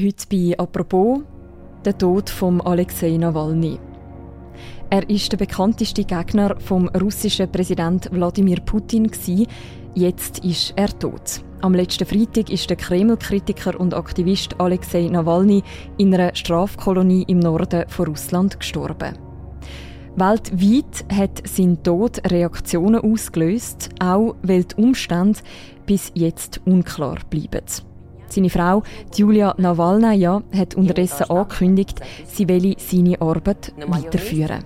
Heute bei «Apropos» der Tod von Alexei Nawalny. Er ist der bekannteste Gegner vom russischen Präsident Wladimir Putin Jetzt ist er tot. Am letzten Freitag ist der Kreml-Kritiker und Aktivist Alexei Nawalny in einer Strafkolonie im Norden von Russland gestorben. Weltweit hat sein Tod Reaktionen ausgelöst, auch weil die Umstände bis jetzt unklar bleiben. Seine Frau Julia Nawalnaja hat unterdessen angekündigt, sie wolle seine Arbeit weiterführen.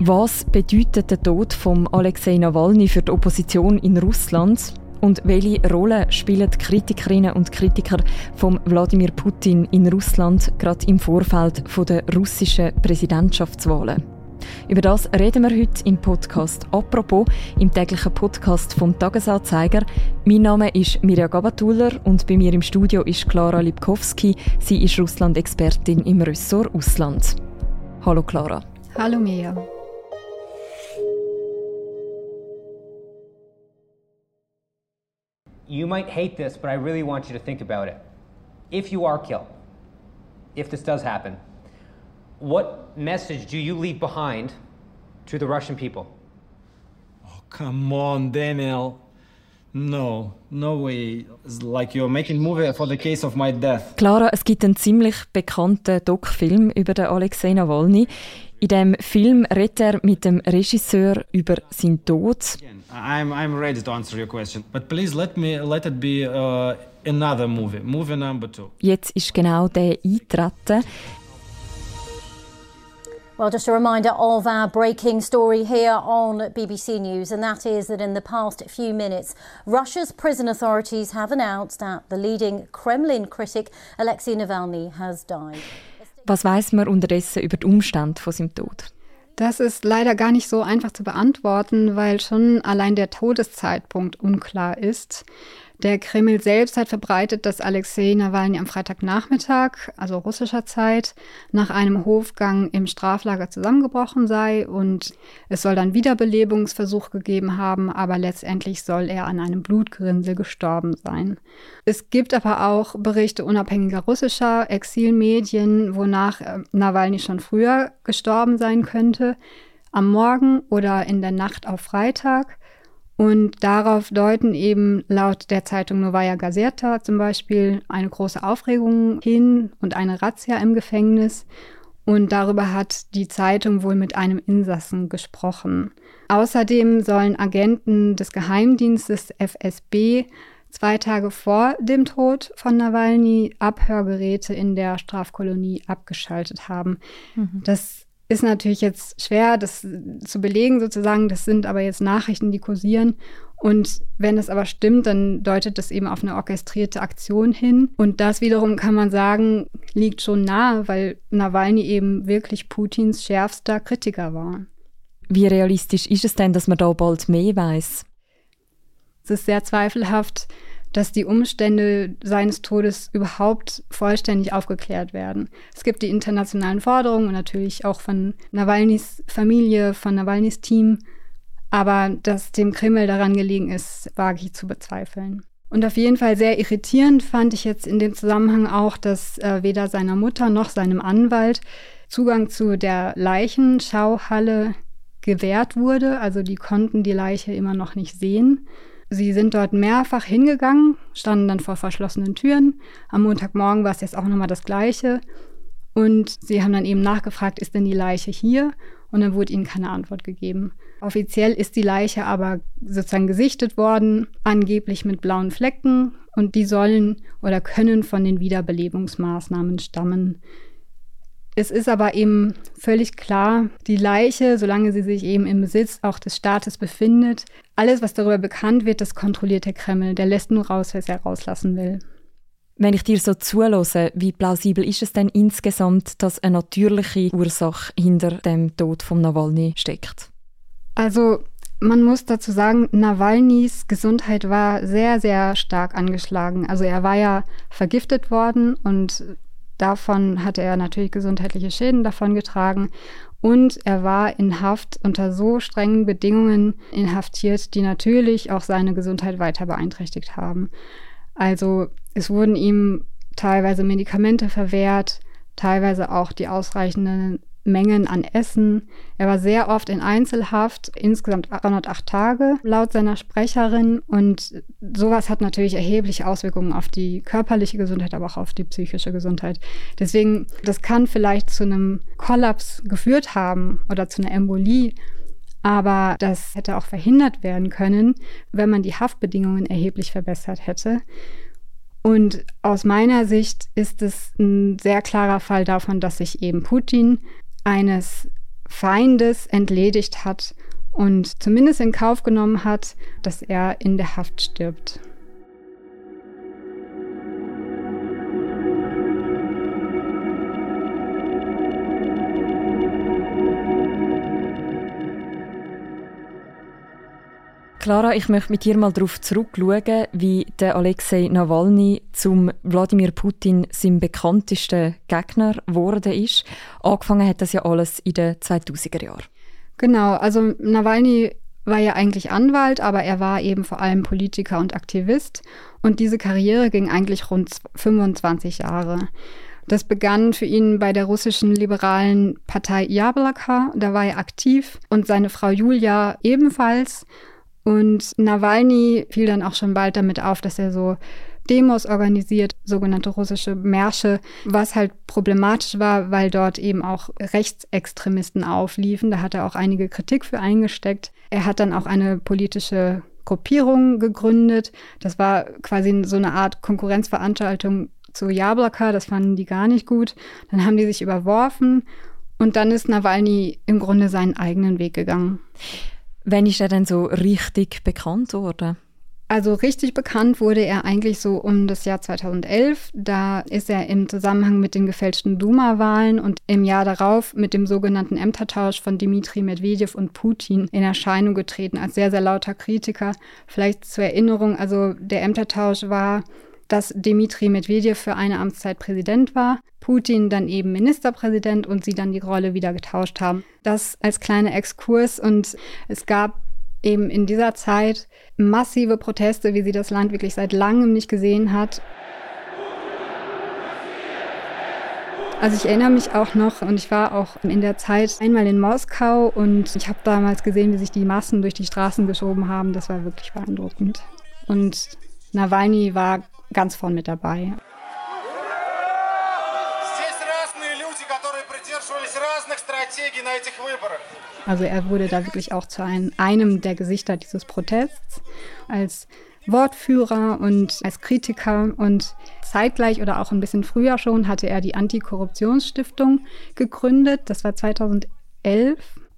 Was bedeutet der Tod von Alexei Nawalny für die Opposition in Russland? Und welche Rolle spielen die Kritikerinnen und Kritiker von Wladimir Putin in Russland gerade im Vorfeld der russischen Präsidentschaftswahlen? Über das reden wir heute im Podcast «Apropos», im täglichen Podcast vom «Tagesanzeiger». Mein Name ist Mirja Gabatuller und bei mir im Studio ist Klara Lipkowski. Sie ist Russland-Expertin im Ressort Ausland. Hallo Klara. Hallo Mirja. You might hate this, but I really want you to think about it. If you are killed, if this does happen, what message do you leave behind to the Russian people? Oh, come on, Daniel. No, no way. It's like you're making movie for the case of my death. Clara, es gibt einen ziemlich bekannten Doc-Film über den Alexei Nawalny. In dem Film redet er mit dem Regisseur über seinen Tod. I'm, I'm ready to answer your question, but please let me let it be uh, another movie, movie number two. Jetzt ist genau der eintreten. Well, just a reminder of our breaking story here on BBC News, and that is that in the past few minutes, Russia's prison authorities have announced that the leading Kremlin critic Alexei Navalny has died. Was weiß man unterdessen über die Umstände von seinem Tod? Das ist leider gar nicht so einfach zu beantworten, weil schon allein der Todeszeitpunkt unklar ist. Der Kreml selbst hat verbreitet, dass Alexei Nawalny am Freitagnachmittag, also russischer Zeit, nach einem Hofgang im Straflager zusammengebrochen sei und es soll dann Wiederbelebungsversuch gegeben haben, aber letztendlich soll er an einem Blutgrinsel gestorben sein. Es gibt aber auch Berichte unabhängiger russischer Exilmedien, wonach äh, Nawalny schon früher gestorben sein könnte, am Morgen oder in der Nacht auf Freitag. Und darauf deuten eben laut der Zeitung Novaya Gazeta zum Beispiel eine große Aufregung hin und eine Razzia im Gefängnis. Und darüber hat die Zeitung wohl mit einem Insassen gesprochen. Außerdem sollen Agenten des Geheimdienstes FSB zwei Tage vor dem Tod von Nawalny Abhörgeräte in der Strafkolonie abgeschaltet haben. Mhm. Das ist natürlich jetzt schwer, das zu belegen sozusagen. Das sind aber jetzt Nachrichten, die kursieren. Und wenn es aber stimmt, dann deutet das eben auf eine orchestrierte Aktion hin. Und das wiederum kann man sagen, liegt schon nahe, weil Nawalny eben wirklich Putins schärfster Kritiker war. Wie realistisch ist es denn, dass man da bald mehr weiß? Es ist sehr zweifelhaft, dass die Umstände seines Todes überhaupt vollständig aufgeklärt werden. Es gibt die internationalen Forderungen und natürlich auch von Nawalnys Familie, von Nawalnys Team, aber dass dem Kreml daran gelegen ist, wage ich zu bezweifeln. Und auf jeden Fall sehr irritierend fand ich jetzt in dem Zusammenhang auch, dass äh, weder seiner Mutter noch seinem Anwalt Zugang zu der Leichenschauhalle gewährt wurde. Also die konnten die Leiche immer noch nicht sehen. Sie sind dort mehrfach hingegangen, standen dann vor verschlossenen Türen. Am Montagmorgen war es jetzt auch nochmal das Gleiche. Und sie haben dann eben nachgefragt, ist denn die Leiche hier? Und dann wurde ihnen keine Antwort gegeben. Offiziell ist die Leiche aber sozusagen gesichtet worden, angeblich mit blauen Flecken. Und die sollen oder können von den Wiederbelebungsmaßnahmen stammen, es ist aber eben völlig klar, die Leiche, solange sie sich eben im Besitz auch des Staates befindet, alles, was darüber bekannt wird, das kontrolliert der Kreml. Der lässt nur raus, was er rauslassen will. Wenn ich dir so zulasse, wie plausibel ist es denn insgesamt, dass eine natürliche Ursache hinter dem Tod von Nawalny steckt? Also man muss dazu sagen, Nawalnys Gesundheit war sehr, sehr stark angeschlagen. Also er war ja vergiftet worden und davon hatte er natürlich gesundheitliche Schäden davongetragen und er war in Haft unter so strengen Bedingungen inhaftiert, die natürlich auch seine Gesundheit weiter beeinträchtigt haben. Also es wurden ihm teilweise Medikamente verwehrt, teilweise auch die ausreichenden Mengen an Essen. Er war sehr oft in Einzelhaft, insgesamt 308 Tage laut seiner Sprecherin. Und sowas hat natürlich erhebliche Auswirkungen auf die körperliche Gesundheit, aber auch auf die psychische Gesundheit. Deswegen, das kann vielleicht zu einem Kollaps geführt haben oder zu einer Embolie. Aber das hätte auch verhindert werden können, wenn man die Haftbedingungen erheblich verbessert hätte. Und aus meiner Sicht ist es ein sehr klarer Fall davon, dass sich eben Putin eines Feindes entledigt hat und zumindest in Kauf genommen hat, dass er in der Haft stirbt. Clara, ich möchte mit dir mal darauf zurückschauen, wie der Alexei Nawalny zum Wladimir Putin sein bekanntester Gegner geworden ist. Angefangen hat das ja alles in den 2000er Jahren. Genau, also Nawalny war ja eigentlich Anwalt, aber er war eben vor allem Politiker und Aktivist. Und diese Karriere ging eigentlich rund 25 Jahre. Das begann für ihn bei der russischen liberalen Partei Jablaka, da war er aktiv und seine Frau Julia ebenfalls. Und Nawalny fiel dann auch schon bald damit auf, dass er so Demos organisiert, sogenannte russische Märsche, was halt problematisch war, weil dort eben auch Rechtsextremisten aufliefen. Da hat er auch einige Kritik für eingesteckt. Er hat dann auch eine politische Gruppierung gegründet. Das war quasi so eine Art Konkurrenzveranstaltung zu Jablaka. Das fanden die gar nicht gut. Dann haben die sich überworfen und dann ist Nawalny im Grunde seinen eigenen Weg gegangen. Wann ist er denn so richtig bekannt worden? Also richtig bekannt wurde er eigentlich so um das Jahr 2011. Da ist er im Zusammenhang mit den gefälschten Duma-Wahlen und im Jahr darauf mit dem sogenannten Ämtertausch von Dmitri Medvedev und Putin in Erscheinung getreten als sehr, sehr lauter Kritiker. Vielleicht zur Erinnerung, also der Ämtertausch war dass Dmitri Medvedev für eine Amtszeit Präsident war, Putin dann eben Ministerpräsident und sie dann die Rolle wieder getauscht haben. Das als kleiner Exkurs und es gab eben in dieser Zeit massive Proteste, wie sie das Land wirklich seit langem nicht gesehen hat. Also ich erinnere mich auch noch und ich war auch in der Zeit einmal in Moskau und ich habe damals gesehen, wie sich die Massen durch die Straßen geschoben haben. Das war wirklich beeindruckend. Und Nawalny war ganz vorn mit dabei. Also er wurde da wirklich auch zu ein, einem der Gesichter dieses Protests als Wortführer und als Kritiker und zeitgleich oder auch ein bisschen früher schon hatte er die Antikorruptionsstiftung gegründet. Das war 2011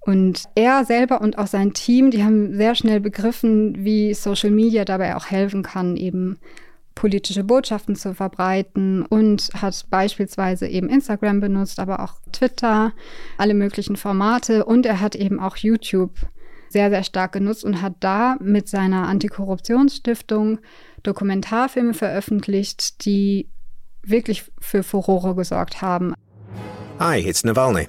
und er selber und auch sein Team, die haben sehr schnell begriffen, wie Social Media dabei auch helfen kann, eben politische Botschaften zu verbreiten und hat beispielsweise eben Instagram benutzt, aber auch Twitter, alle möglichen Formate und er hat eben auch YouTube sehr, sehr stark genutzt und hat da mit seiner Antikorruptionsstiftung Dokumentarfilme veröffentlicht, die wirklich für Furore gesorgt haben. Hi, it's Navalny.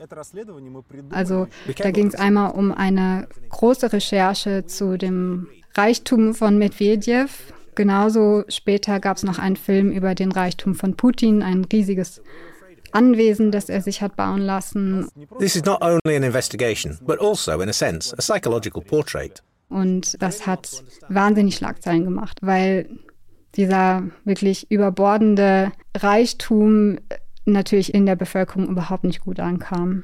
Also da ging es einmal um eine große Recherche zu dem Reichtum von Medvedev Genauso später gab es noch einen Film über den Reichtum von Putin, ein riesiges Anwesen, das er sich hat bauen lassen. This is not only an investigation, but also in a sense a psychological portrait. Und das hat wahnsinnig Schlagzeilen gemacht, weil dieser wirklich überbordende Reichtum natürlich in der Bevölkerung überhaupt nicht gut ankam.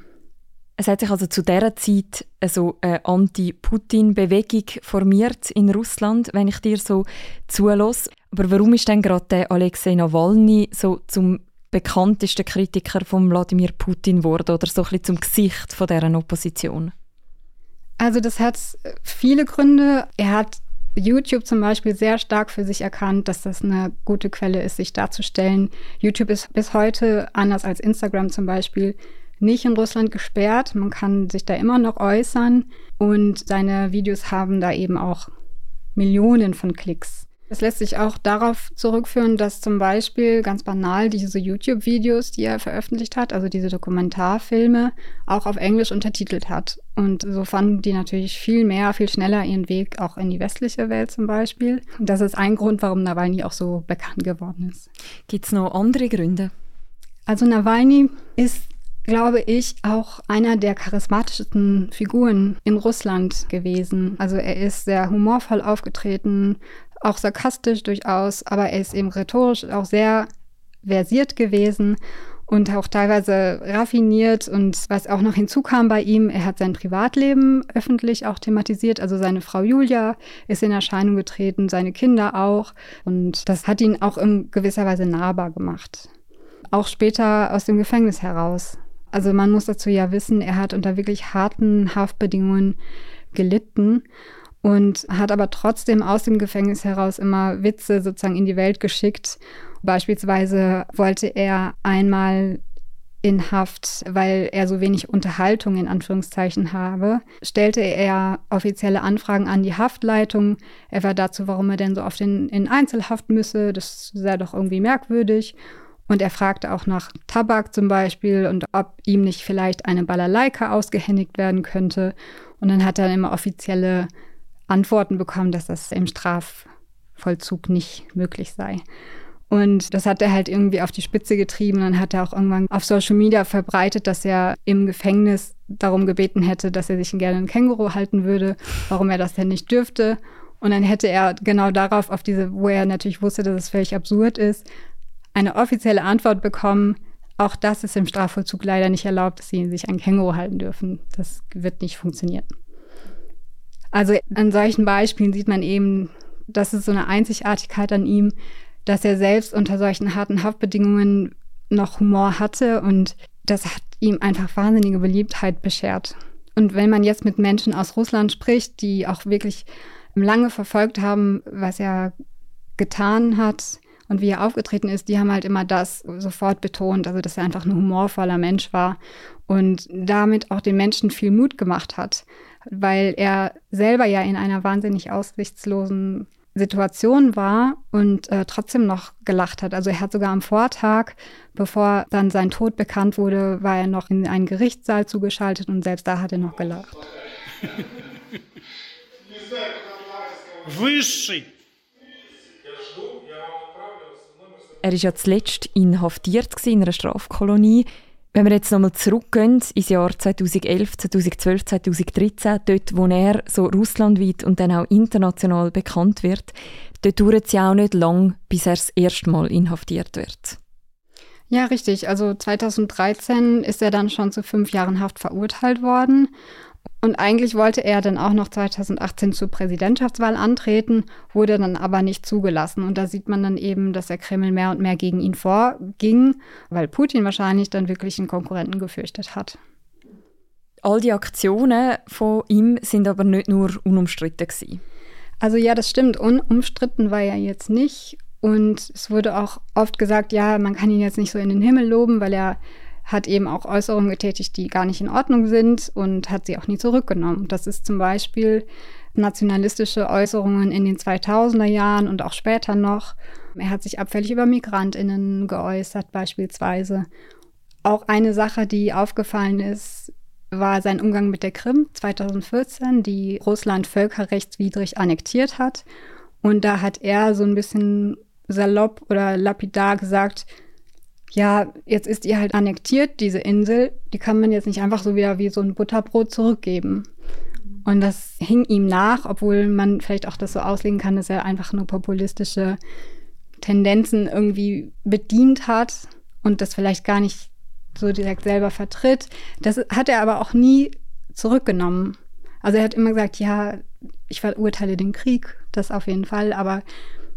Es hat sich also zu dieser Zeit also eine Anti-Putin-Bewegung formiert in Russland, wenn ich dir so zulasse. Aber warum ist denn gerade Alexei Nawalny so zum bekanntesten Kritiker von Wladimir Putin geworden oder so ein bisschen zum Gesicht von deren Opposition? Also das hat viele Gründe. Er hat YouTube zum Beispiel sehr stark für sich erkannt, dass das eine gute Quelle ist, sich darzustellen. YouTube ist bis heute anders als Instagram zum Beispiel nicht in Russland gesperrt. Man kann sich da immer noch äußern und seine Videos haben da eben auch Millionen von Klicks. Es lässt sich auch darauf zurückführen, dass zum Beispiel ganz banal diese YouTube-Videos, die er veröffentlicht hat, also diese Dokumentarfilme, auch auf Englisch untertitelt hat. Und so fanden die natürlich viel mehr, viel schneller ihren Weg auch in die westliche Welt zum Beispiel. Und das ist ein Grund, warum Nawalny auch so bekannt geworden ist. Gibt es noch andere Gründe? Also Nawalny ist glaube ich, auch einer der charismatischsten Figuren in Russland gewesen. Also er ist sehr humorvoll aufgetreten, auch sarkastisch durchaus, aber er ist eben rhetorisch auch sehr versiert gewesen und auch teilweise raffiniert. Und was auch noch hinzukam bei ihm, er hat sein Privatleben öffentlich auch thematisiert. Also seine Frau Julia ist in Erscheinung getreten, seine Kinder auch. Und das hat ihn auch in gewisser Weise nahbar gemacht. Auch später aus dem Gefängnis heraus. Also man muss dazu ja wissen, er hat unter wirklich harten Haftbedingungen gelitten und hat aber trotzdem aus dem Gefängnis heraus immer Witze sozusagen in die Welt geschickt. Beispielsweise wollte er einmal in Haft, weil er so wenig Unterhaltung in Anführungszeichen habe, stellte er offizielle Anfragen an die Haftleitung, etwa dazu, warum er denn so oft in, in Einzelhaft müsse. Das sei doch irgendwie merkwürdig. Und er fragte auch nach Tabak zum Beispiel und ob ihm nicht vielleicht eine Balalaika ausgehändigt werden könnte. Und dann hat er immer offizielle Antworten bekommen, dass das im Strafvollzug nicht möglich sei. Und das hat er halt irgendwie auf die Spitze getrieben. Dann hat er auch irgendwann auf Social Media verbreitet, dass er im Gefängnis darum gebeten hätte, dass er sich gerne ein Känguru halten würde, warum er das denn nicht dürfte. Und dann hätte er genau darauf, auf diese, wo er natürlich wusste, dass es völlig absurd ist, eine offizielle Antwort bekommen, auch das ist im Strafvollzug leider nicht erlaubt, dass sie sich ein Känguru halten dürfen. Das wird nicht funktionieren. Also an solchen Beispielen sieht man eben, das ist so eine Einzigartigkeit an ihm, dass er selbst unter solchen harten Haftbedingungen noch Humor hatte und das hat ihm einfach wahnsinnige Beliebtheit beschert. Und wenn man jetzt mit Menschen aus Russland spricht, die auch wirklich lange verfolgt haben, was er getan hat und wie er aufgetreten ist, die haben halt immer das sofort betont, also dass er einfach ein humorvoller Mensch war und damit auch den Menschen viel Mut gemacht hat weil er selber ja in einer wahnsinnig aussichtslosen Situation war und äh, trotzdem noch gelacht hat. Also er hat sogar am Vortag, bevor dann sein Tod bekannt wurde, war er noch in einen Gerichtssaal zugeschaltet und selbst da hat er noch gelacht. Er ist ja zuletzt inhaftiert in einer Strafkolonie. Wenn wir jetzt nochmal zurückgehen ins Jahr 2011, 2012, 2013, dort, wo er so russlandweit und dann auch international bekannt wird, dort dauert es ja auch nicht lang, bis er das erste Mal inhaftiert wird. Ja, richtig. Also 2013 ist er dann schon zu fünf Jahren Haft verurteilt worden. Und eigentlich wollte er dann auch noch 2018 zur Präsidentschaftswahl antreten, wurde dann aber nicht zugelassen. Und da sieht man dann eben, dass der Kreml mehr und mehr gegen ihn vorging, weil Putin wahrscheinlich dann wirklich einen Konkurrenten gefürchtet hat. All die Aktionen von ihm sind aber nicht nur unumstritten gewesen. Also ja, das stimmt. Unumstritten war er jetzt nicht. Und es wurde auch oft gesagt, ja, man kann ihn jetzt nicht so in den Himmel loben, weil er hat eben auch Äußerungen getätigt, die gar nicht in Ordnung sind und hat sie auch nie zurückgenommen. Das ist zum Beispiel nationalistische Äußerungen in den 2000er Jahren und auch später noch. Er hat sich abfällig über Migrantinnen geäußert beispielsweise. Auch eine Sache, die aufgefallen ist, war sein Umgang mit der Krim 2014, die Russland völkerrechtswidrig annektiert hat. Und da hat er so ein bisschen salopp oder lapidar gesagt, ja, jetzt ist ihr halt annektiert, diese Insel, die kann man jetzt nicht einfach so wieder wie so ein Butterbrot zurückgeben. Und das hing ihm nach, obwohl man vielleicht auch das so auslegen kann, dass er einfach nur populistische Tendenzen irgendwie bedient hat und das vielleicht gar nicht so direkt selber vertritt. Das hat er aber auch nie zurückgenommen. Also er hat immer gesagt, ja, ich verurteile den Krieg, das auf jeden Fall, aber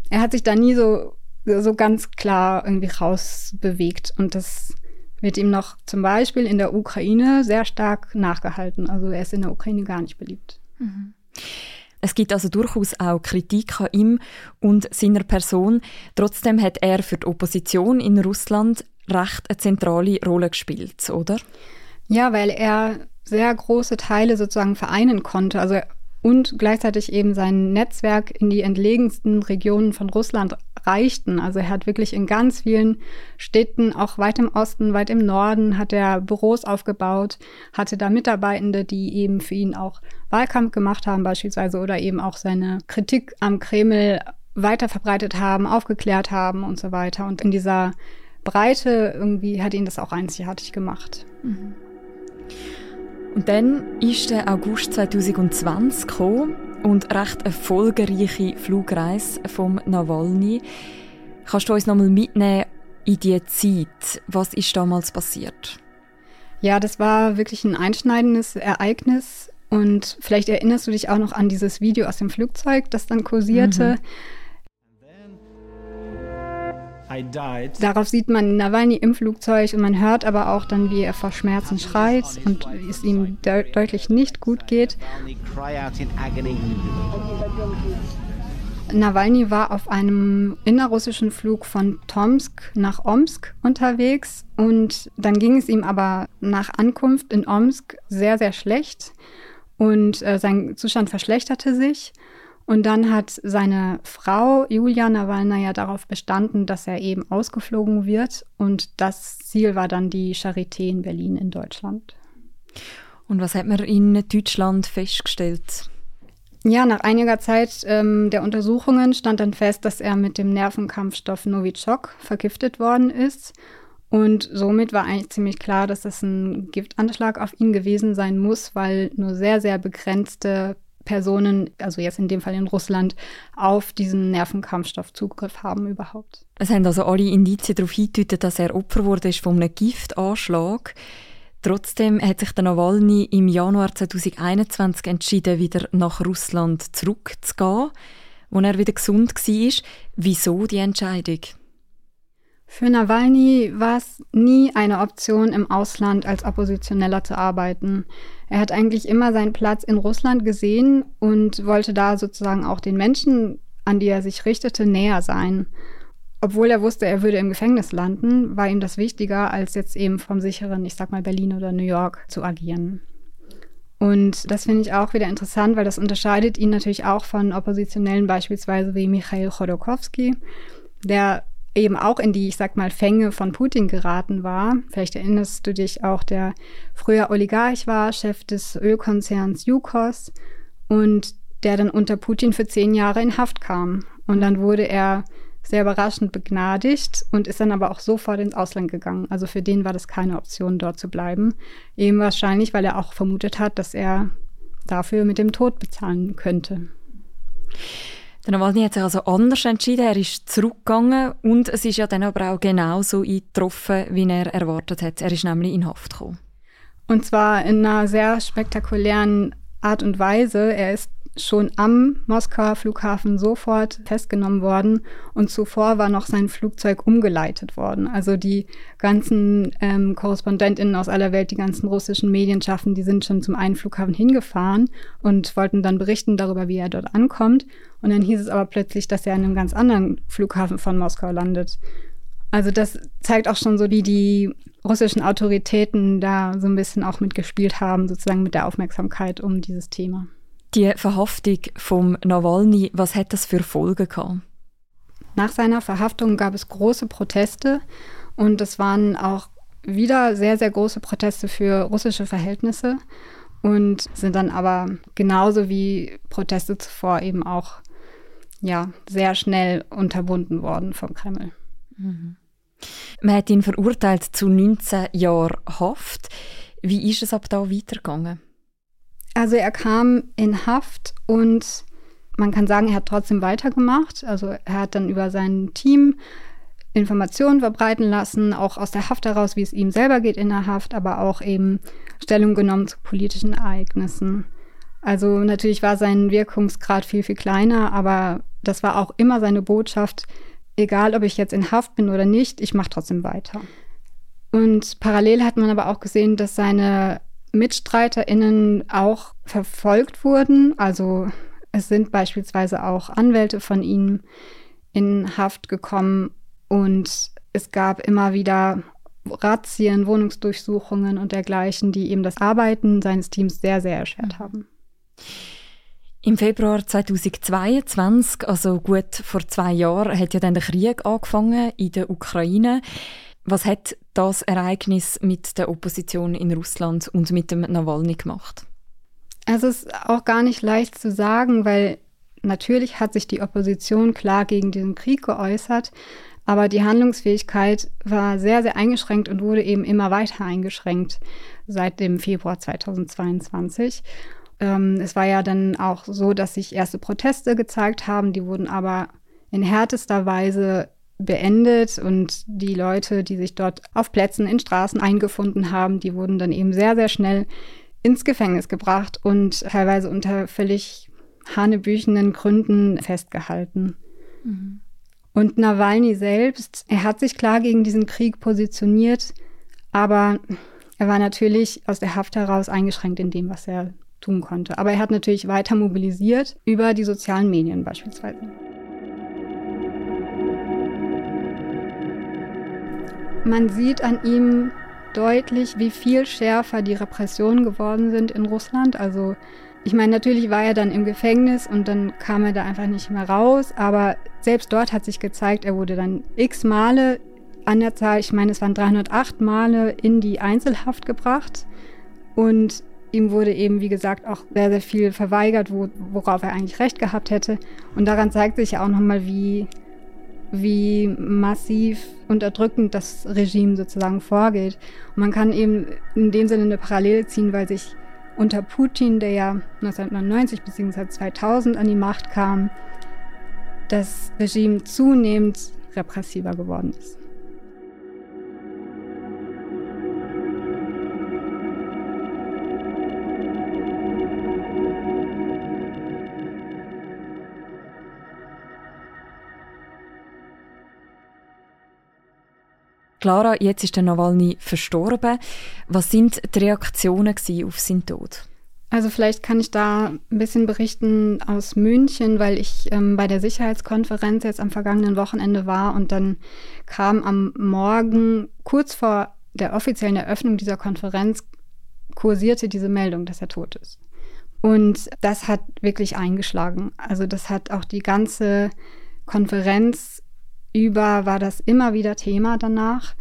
er hat sich da nie so so ganz klar irgendwie rausbewegt. Und das wird ihm noch zum Beispiel in der Ukraine sehr stark nachgehalten. Also er ist in der Ukraine gar nicht beliebt. Mhm. Es gibt also durchaus auch Kritik an ihm und seiner Person. Trotzdem hat er für die Opposition in Russland recht eine zentrale Rolle gespielt, oder? Ja, weil er sehr große Teile sozusagen vereinen konnte. Also und gleichzeitig eben sein Netzwerk in die entlegensten Regionen von Russland reichten. Also er hat wirklich in ganz vielen Städten, auch weit im Osten, weit im Norden, hat er Büros aufgebaut, hatte da Mitarbeitende, die eben für ihn auch Wahlkampf gemacht haben beispielsweise oder eben auch seine Kritik am Kreml weiter verbreitet haben, aufgeklärt haben und so weiter. Und in dieser Breite irgendwie hat ihn das auch einzigartig gemacht. Mhm. Und dann ist der August 2020 gekommen und recht erfolgreiche Flugreise vom Nawalny. Kannst du uns nochmal mitnehmen in die Zeit? Was ist damals passiert? Ja, das war wirklich ein einschneidendes Ereignis. Und vielleicht erinnerst du dich auch noch an dieses Video aus dem Flugzeug, das dann kursierte. Mhm. Darauf sieht man Nawalny im Flugzeug und man hört aber auch dann, wie er vor Schmerzen schreit und es ihm de deutlich nicht gut geht. Nawalny war auf einem innerrussischen Flug von Tomsk nach Omsk unterwegs und dann ging es ihm aber nach Ankunft in Omsk sehr, sehr schlecht und äh, sein Zustand verschlechterte sich. Und dann hat seine Frau Julia Nawalna darauf bestanden, dass er eben ausgeflogen wird. Und das Ziel war dann die Charité in Berlin in Deutschland. Und was hat man in Deutschland festgestellt? Ja, nach einiger Zeit ähm, der Untersuchungen stand dann fest, dass er mit dem Nervenkampfstoff Novichok vergiftet worden ist. Und somit war eigentlich ziemlich klar, dass das ein Giftanschlag auf ihn gewesen sein muss, weil nur sehr, sehr begrenzte Personen, also jetzt in dem Fall in Russland, auf diesen Nervenkampfstoff Zugriff haben überhaupt. Es haben also alle Indizien darauf hingedeutet, dass er Opfer wurde von einem Giftanschlag. Trotzdem hat sich der Nawalny im Januar 2021 entschieden, wieder nach Russland zurückzugehen, wo er wieder gesund war. Wieso die Entscheidung? Für Nawalny war es nie eine Option, im Ausland als Oppositioneller zu arbeiten. Er hat eigentlich immer seinen Platz in Russland gesehen und wollte da sozusagen auch den Menschen, an die er sich richtete, näher sein. Obwohl er wusste, er würde im Gefängnis landen, war ihm das wichtiger, als jetzt eben vom sicheren, ich sag mal, Berlin oder New York zu agieren. Und das finde ich auch wieder interessant, weil das unterscheidet ihn natürlich auch von Oppositionellen beispielsweise wie Michail Chodorkowski, der eben auch in die, ich sag mal, Fänge von Putin geraten war. Vielleicht erinnerst du dich auch, der früher Oligarch war, Chef des Ölkonzerns Yukos und der dann unter Putin für zehn Jahre in Haft kam. Und dann wurde er sehr überraschend begnadigt und ist dann aber auch sofort ins Ausland gegangen. Also für den war das keine Option, dort zu bleiben. Eben wahrscheinlich, weil er auch vermutet hat, dass er dafür mit dem Tod bezahlen könnte. Der Nawalny hat sich also anders entschieden. Er ist zurückgegangen und es ist ja dann aber auch genauso eingetroffen, wie er erwartet hat. Er ist nämlich in Haft gekommen. Und zwar in einer sehr spektakulären Art und Weise. Er ist schon am Moskauer Flughafen sofort festgenommen worden und zuvor war noch sein Flugzeug umgeleitet worden. Also die ganzen ähm, Korrespondentinnen aus aller Welt, die ganzen russischen Medienschaften, die sind schon zum einen Flughafen hingefahren und wollten dann berichten darüber, wie er dort ankommt. Und dann hieß es aber plötzlich, dass er an einem ganz anderen Flughafen von Moskau landet. Also das zeigt auch schon so, wie die russischen Autoritäten da so ein bisschen auch mitgespielt haben, sozusagen mit der Aufmerksamkeit um dieses Thema. Die Verhaftung vom Nawalny, was hat das für Folgen gehabt? Nach seiner Verhaftung gab es große Proteste und es waren auch wieder sehr, sehr große Proteste für russische Verhältnisse und sind dann aber genauso wie Proteste zuvor eben auch ja, sehr schnell unterbunden worden vom Kreml. Mhm. Man hat ihn verurteilt zu 19 Jahren Haft. Wie ist es ab da weitergegangen? Also er kam in Haft und man kann sagen, er hat trotzdem weitergemacht. Also er hat dann über sein Team Informationen verbreiten lassen, auch aus der Haft heraus, wie es ihm selber geht in der Haft, aber auch eben Stellung genommen zu politischen Ereignissen. Also natürlich war sein Wirkungsgrad viel, viel kleiner, aber das war auch immer seine Botschaft, egal ob ich jetzt in Haft bin oder nicht, ich mache trotzdem weiter. Und parallel hat man aber auch gesehen, dass seine MitstreiterInnen auch verfolgt wurden. Also es sind beispielsweise auch Anwälte von ihm in Haft gekommen und es gab immer wieder Razzien, Wohnungsdurchsuchungen und dergleichen, die eben das Arbeiten seines Teams sehr, sehr erschwert mhm. haben. Im Februar 2022, also gut vor zwei Jahren, hat ja dann der Krieg angefangen in der Ukraine. Was hat das Ereignis mit der Opposition in Russland und mit dem Nawalny gemacht? Also es ist auch gar nicht leicht zu sagen, weil natürlich hat sich die Opposition klar gegen diesen Krieg geäußert, aber die Handlungsfähigkeit war sehr, sehr eingeschränkt und wurde eben immer weiter eingeschränkt seit dem Februar 2022. Ähm, es war ja dann auch so, dass sich erste Proteste gezeigt haben, die wurden aber in härtester Weise beendet und die Leute, die sich dort auf Plätzen in Straßen eingefunden haben, die wurden dann eben sehr, sehr schnell ins Gefängnis gebracht und teilweise unter völlig hanebüchenden Gründen festgehalten. Mhm. Und Nawalny selbst, er hat sich klar gegen diesen Krieg positioniert, aber er war natürlich aus der Haft heraus eingeschränkt in dem, was er tun konnte. Aber er hat natürlich weiter mobilisiert über die sozialen Medien beispielsweise. Man sieht an ihm deutlich, wie viel schärfer die Repressionen geworden sind in Russland. Also ich meine, natürlich war er dann im Gefängnis und dann kam er da einfach nicht mehr raus, aber selbst dort hat sich gezeigt, er wurde dann x Male an der Zahl, ich meine, es waren 308 Male in die Einzelhaft gebracht und ihm wurde eben, wie gesagt, auch sehr, sehr viel verweigert, wo, worauf er eigentlich recht gehabt hätte. Und daran zeigt sich ja auch nochmal, wie, wie massiv unterdrückend das Regime sozusagen vorgeht. Und man kann eben in dem Sinne eine Parallele ziehen, weil sich unter Putin, der ja 1999 bzw. 2000 an die Macht kam, das Regime zunehmend repressiver geworden ist. Clara, jetzt ist der Nawalny verstorben. Was sind die Reaktionen auf seinen Tod? Also vielleicht kann ich da ein bisschen berichten aus München, weil ich ähm, bei der Sicherheitskonferenz jetzt am vergangenen Wochenende war und dann kam am Morgen kurz vor der offiziellen Eröffnung dieser Konferenz kursierte diese Meldung, dass er tot ist. Und das hat wirklich eingeschlagen. Also das hat auch die ganze Konferenz über war das immer wieder Thema danach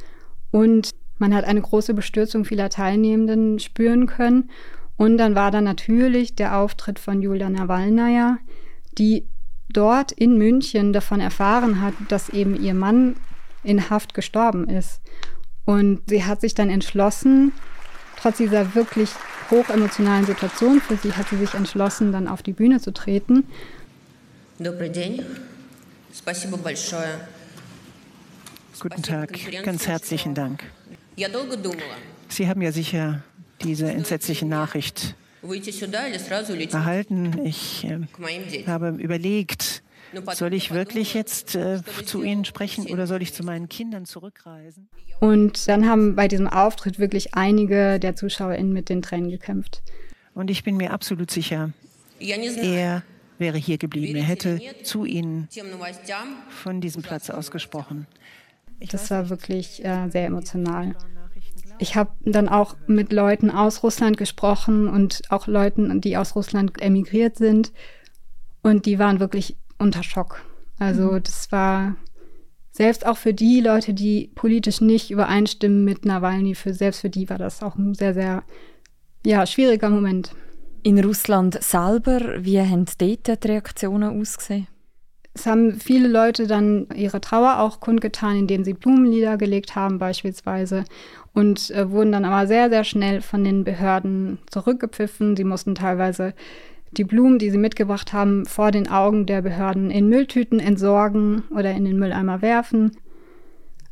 und man hat eine große Bestürzung vieler Teilnehmenden spüren können. Und dann war da natürlich der Auftritt von Julia Nawalnaja, die dort in München davon erfahren hat, dass eben ihr Mann in Haft gestorben ist. Und sie hat sich dann entschlossen, trotz dieser wirklich hochemotionalen Situation für sie, hat sie sich entschlossen, dann auf die Bühne zu treten. Добрый день. Спасибо большое Guten Tag, ganz herzlichen Dank. Sie haben ja sicher diese entsetzliche Nachricht erhalten. Ich äh, habe überlegt, soll ich wirklich jetzt äh, zu Ihnen sprechen oder soll ich zu meinen Kindern zurückreisen? Und dann haben bei diesem Auftritt wirklich einige der ZuschauerInnen mit den Tränen gekämpft. Und ich bin mir absolut sicher, er wäre hier geblieben. Er hätte zu Ihnen von diesem Platz aus gesprochen. Das war wirklich äh, sehr emotional. Ich habe dann auch mit Leuten aus Russland gesprochen und auch Leuten, die aus Russland emigriert sind. Und die waren wirklich unter Schock. Also mhm. das war selbst auch für die Leute, die politisch nicht übereinstimmen mit Nawalny, für selbst für die war das auch ein sehr, sehr ja, schwieriger Moment. In Russland selber, wie haben dort die Reaktionen ausgesehen? Es haben viele Leute dann ihre Trauer auch kundgetan, indem sie Blumenlieder gelegt haben beispielsweise und äh, wurden dann aber sehr, sehr schnell von den Behörden zurückgepfiffen. Sie mussten teilweise die Blumen, die sie mitgebracht haben, vor den Augen der Behörden in Mülltüten entsorgen oder in den Mülleimer werfen.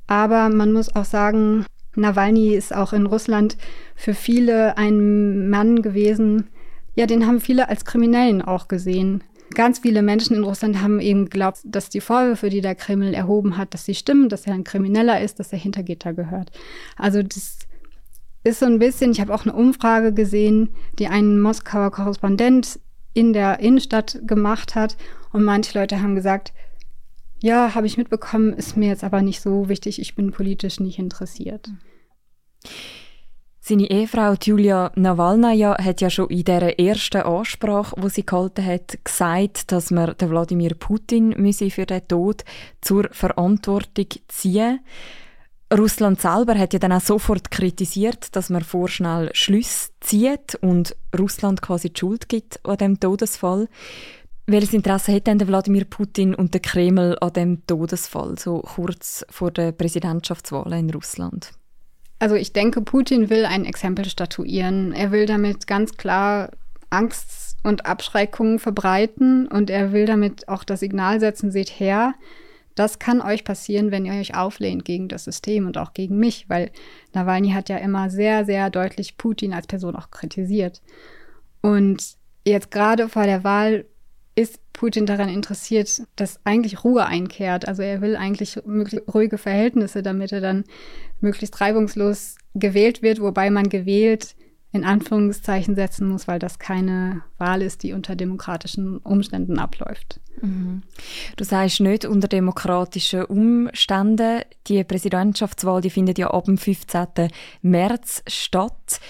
Aber man muss auch sagen, Nawalny ist auch in Russland für viele ein Mann gewesen, ja, den haben viele als Kriminellen auch gesehen. Ganz viele Menschen in Russland haben eben geglaubt, dass die Vorwürfe, die der Kreml erhoben hat, dass sie stimmen, dass er ein Krimineller ist, dass er hinter Gitter gehört. Also das ist so ein bisschen, ich habe auch eine Umfrage gesehen, die ein Moskauer Korrespondent in der Innenstadt gemacht hat. Und manche Leute haben gesagt, ja, habe ich mitbekommen, ist mir jetzt aber nicht so wichtig, ich bin politisch nicht interessiert. Seine Ehefrau Julia Nawalnaja hat ja schon in der ersten Ansprache, wo sie gehalten hat, gesagt, dass man den Wladimir Putin müsse für den Tod zur Verantwortung ziehen. Russland selber hat ja dann auch sofort kritisiert, dass man vorschnell Schlüsse zieht und Russland quasi die Schuld gibt an dem Todesfall. Welches Interesse hat denn Wladimir Putin und der Kreml an dem Todesfall, so kurz vor der Präsidentschaftswahl in Russland? Also ich denke, Putin will ein Exempel statuieren. Er will damit ganz klar Angst und Abschreckung verbreiten und er will damit auch das Signal setzen, seht her, das kann euch passieren, wenn ihr euch auflehnt gegen das System und auch gegen mich, weil Nawalny hat ja immer sehr, sehr deutlich Putin als Person auch kritisiert. Und jetzt gerade vor der Wahl Putin daran interessiert, dass eigentlich Ruhe einkehrt. Also er will eigentlich ruhige Verhältnisse, damit er dann möglichst reibungslos gewählt wird, wobei man gewählt in Anführungszeichen setzen muss, weil das keine Wahl ist, die unter demokratischen Umständen abläuft. Mhm. Du sagst nicht unter demokratischen Umständen. Die Präsidentschaftswahl die findet ja ab dem 15. März statt.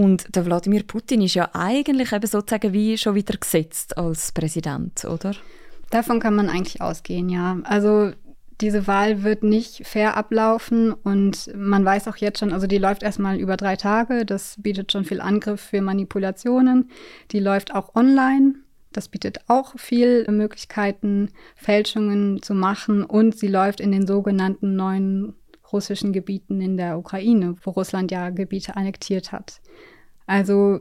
Und der Wladimir Putin ist ja eigentlich eben sozusagen wie schon wieder gesetzt als Präsident, oder? Davon kann man eigentlich ausgehen, ja. Also diese Wahl wird nicht fair ablaufen und man weiß auch jetzt schon, also die läuft erstmal über drei Tage. Das bietet schon viel Angriff für Manipulationen. Die läuft auch online. Das bietet auch viel Möglichkeiten, Fälschungen zu machen und sie läuft in den sogenannten neuen russischen Gebieten in der Ukraine, wo Russland ja Gebiete annektiert hat. Also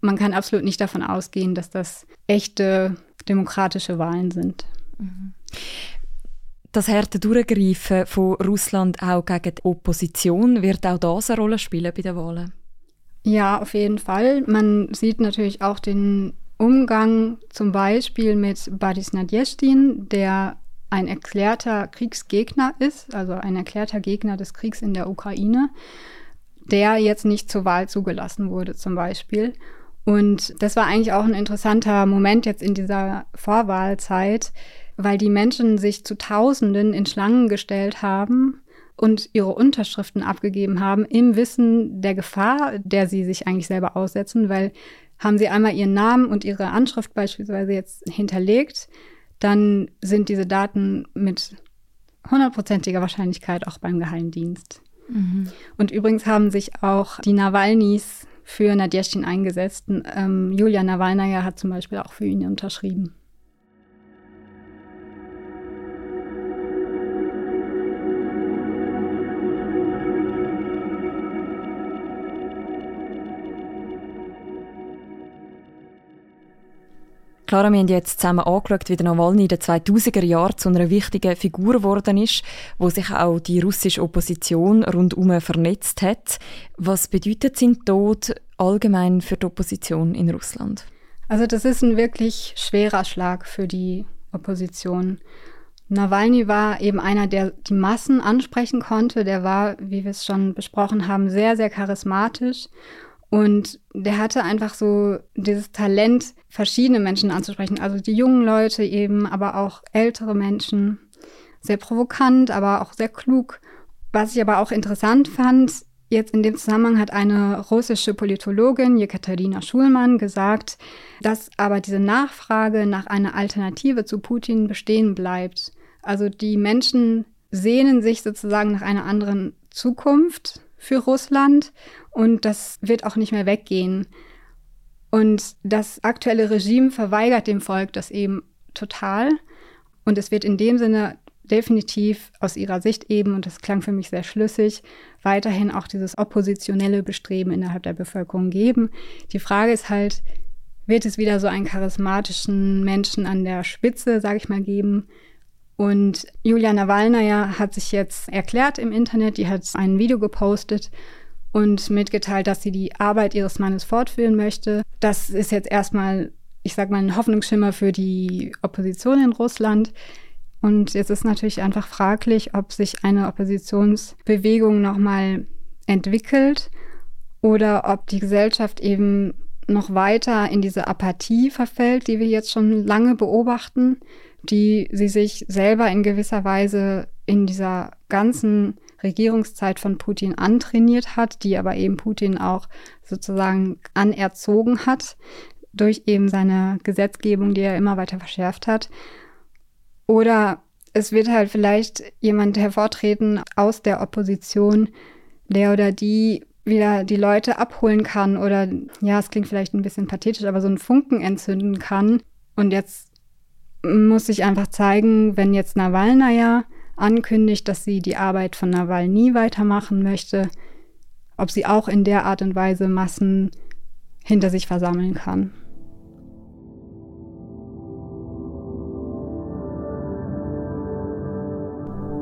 man kann absolut nicht davon ausgehen, dass das echte demokratische Wahlen sind. Mhm. Das harte Durchgreifen von Russland auch gegen die Opposition, wird auch das eine Rolle spielen bei den Wahlen? Ja, auf jeden Fall. Man sieht natürlich auch den Umgang zum Beispiel mit Boris Nadjestin, der ein erklärter Kriegsgegner ist, also ein erklärter Gegner des Kriegs in der Ukraine der jetzt nicht zur Wahl zugelassen wurde zum Beispiel. Und das war eigentlich auch ein interessanter Moment jetzt in dieser Vorwahlzeit, weil die Menschen sich zu Tausenden in Schlangen gestellt haben und ihre Unterschriften abgegeben haben im Wissen der Gefahr, der sie sich eigentlich selber aussetzen, weil haben sie einmal ihren Namen und ihre Anschrift beispielsweise jetzt hinterlegt, dann sind diese Daten mit hundertprozentiger Wahrscheinlichkeit auch beim Geheimdienst. Mhm. Und übrigens haben sich auch die Nawalnys für Nadjestin eingesetzt. Ähm, Julia Nawalnaja hat zum Beispiel auch für ihn unterschrieben. Klar, wir haben jetzt zusammen angeschaut, wie der Nawalny in den 2000er Jahren zu einer wichtigen Figur geworden ist, wo sich auch die russische Opposition rundum vernetzt hat. Was bedeutet sein Tod allgemein für die Opposition in Russland? Also das ist ein wirklich schwerer Schlag für die Opposition. Nawalny war eben einer, der die Massen ansprechen konnte. Der war, wie wir es schon besprochen haben, sehr, sehr charismatisch und der hatte einfach so dieses Talent, verschiedene Menschen anzusprechen. Also die jungen Leute eben, aber auch ältere Menschen. Sehr provokant, aber auch sehr klug. Was ich aber auch interessant fand, jetzt in dem Zusammenhang hat eine russische Politologin, Jekaterina Schulmann, gesagt, dass aber diese Nachfrage nach einer Alternative zu Putin bestehen bleibt. Also die Menschen sehnen sich sozusagen nach einer anderen Zukunft für Russland und das wird auch nicht mehr weggehen. Und das aktuelle Regime verweigert dem Volk das eben total. Und es wird in dem Sinne definitiv aus ihrer Sicht eben, und das klang für mich sehr schlüssig, weiterhin auch dieses oppositionelle Bestreben innerhalb der Bevölkerung geben. Die Frage ist halt, wird es wieder so einen charismatischen Menschen an der Spitze, sage ich mal, geben, und Julia Nawalnaja hat sich jetzt erklärt im Internet, die hat ein Video gepostet und mitgeteilt, dass sie die Arbeit ihres Mannes fortführen möchte. Das ist jetzt erstmal, ich sag mal, ein Hoffnungsschimmer für die Opposition in Russland. Und jetzt ist natürlich einfach fraglich, ob sich eine Oppositionsbewegung nochmal entwickelt oder ob die Gesellschaft eben noch weiter in diese Apathie verfällt, die wir jetzt schon lange beobachten die sie sich selber in gewisser Weise in dieser ganzen Regierungszeit von Putin antrainiert hat, die aber eben Putin auch sozusagen anerzogen hat durch eben seine Gesetzgebung, die er immer weiter verschärft hat. Oder es wird halt vielleicht jemand hervortreten aus der Opposition, der oder die wieder die Leute abholen kann oder, ja, es klingt vielleicht ein bisschen pathetisch, aber so einen Funken entzünden kann. Und jetzt muss ich einfach zeigen, wenn jetzt Nawalnaja ankündigt, dass sie die Arbeit von Nawalny weitermachen möchte, ob sie auch in der Art und Weise Massen hinter sich versammeln kann.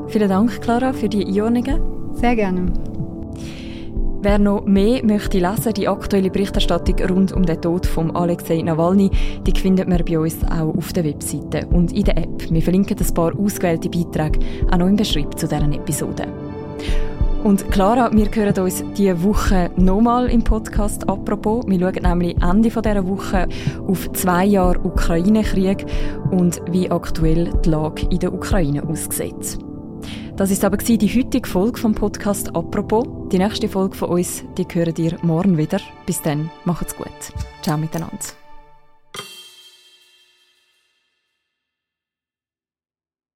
Vielen Dank, Clara, für die Einordnungen. Sehr gerne. Wer noch mehr möchte lesen, die aktuelle Berichterstattung rund um den Tod von Alexei Nawalny, die findet man bei uns auch auf der Webseite und in der App. Wir verlinken ein paar ausgewählte Beiträge auch noch im Beschreibung zu deren Episode. Und Clara, wir hören uns diese Woche nochmal im Podcast «Apropos». Wir schauen nämlich Ende dieser Woche auf zwei Jahre Ukraine-Krieg und wie aktuell die Lage in der Ukraine aussieht. Das ist aber die heutige Folge vom Podcast «Apropos». Die nächste Folge von uns, die hören ihr morgen wieder. Bis dann, macht's gut. Ciao miteinander.